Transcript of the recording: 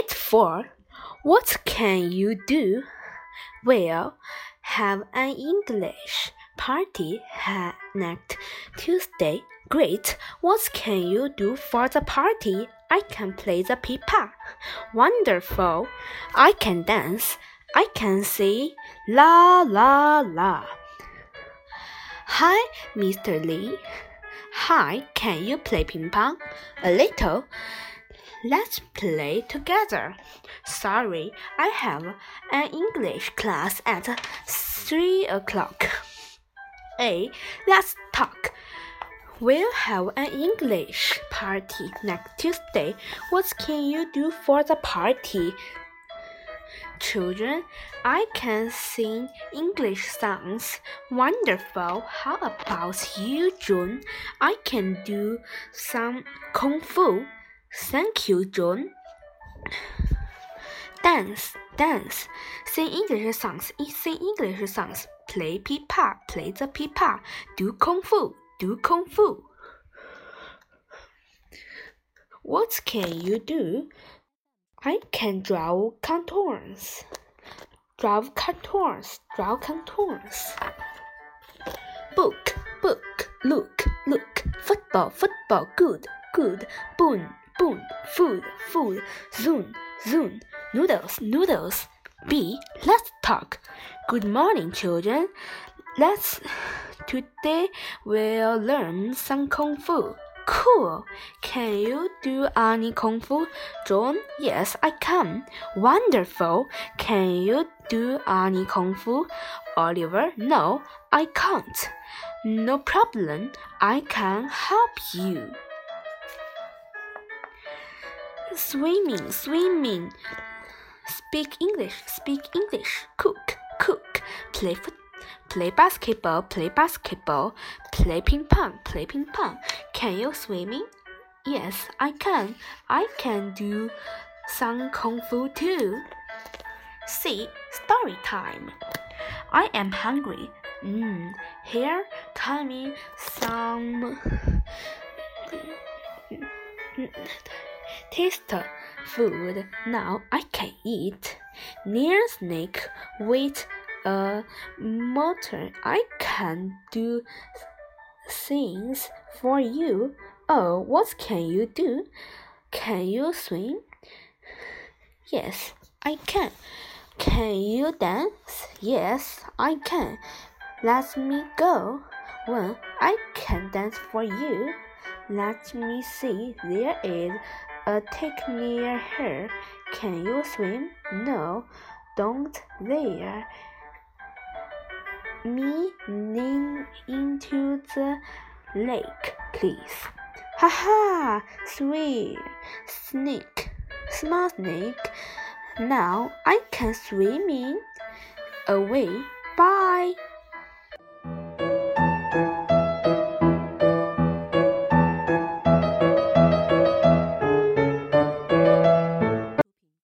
4. What can you do? We'll have an English party next Tuesday. Great. What can you do for the party? I can play the pipa. Wonderful. I can dance. I can sing la la la. Hi, Mr. Lee. Hi, can you play ping pong? A little. Let's play together. Sorry, I have an English class at three o'clock. A. Let's talk. We'll have an English party next Tuesday. What can you do for the party? Children, I can sing English songs. Wonderful. How about you, June? I can do some kung fu. Thank you, John. Dance, dance. Sing English songs. Sing English songs. Play pipa. Play the pipa. Do kung fu. Do kung fu. What can you do? I can draw cartoons. Draw cartoons. Draw cartoons. Book, book, look, look. Football, football, good, good. Boon, boon, food, food. Zoom, zoom. Noodles, noodles. B. Let's talk. Good morning, children. Let's today we'll learn some kung fu. Cool. Can you do any kung fu? John? Yes, I can. Wonderful. Can you do any kung fu? Oliver? No, I can't. No problem. I can help you. Swimming, swimming. Speak English, speak English. Cook, cook. Play football play basketball, play basketball, play ping pong, play ping pong. Can you swimming? Yes, I can. I can do some kung fu too. See, story time. I am hungry. Mm, here coming some taste food. Now I can eat. Near snake, wait a motor. I can do things for you. Oh, what can you do? Can you swim? Yes, I can. Can you dance? Yes, I can. Let me go. Well, I can dance for you. Let me see. There is Uh, a tank near here. Can you swim? No, don't there me lean into the lake, please. Ha ha! Sweet snake, small snake. Now I can swim in away. Bye.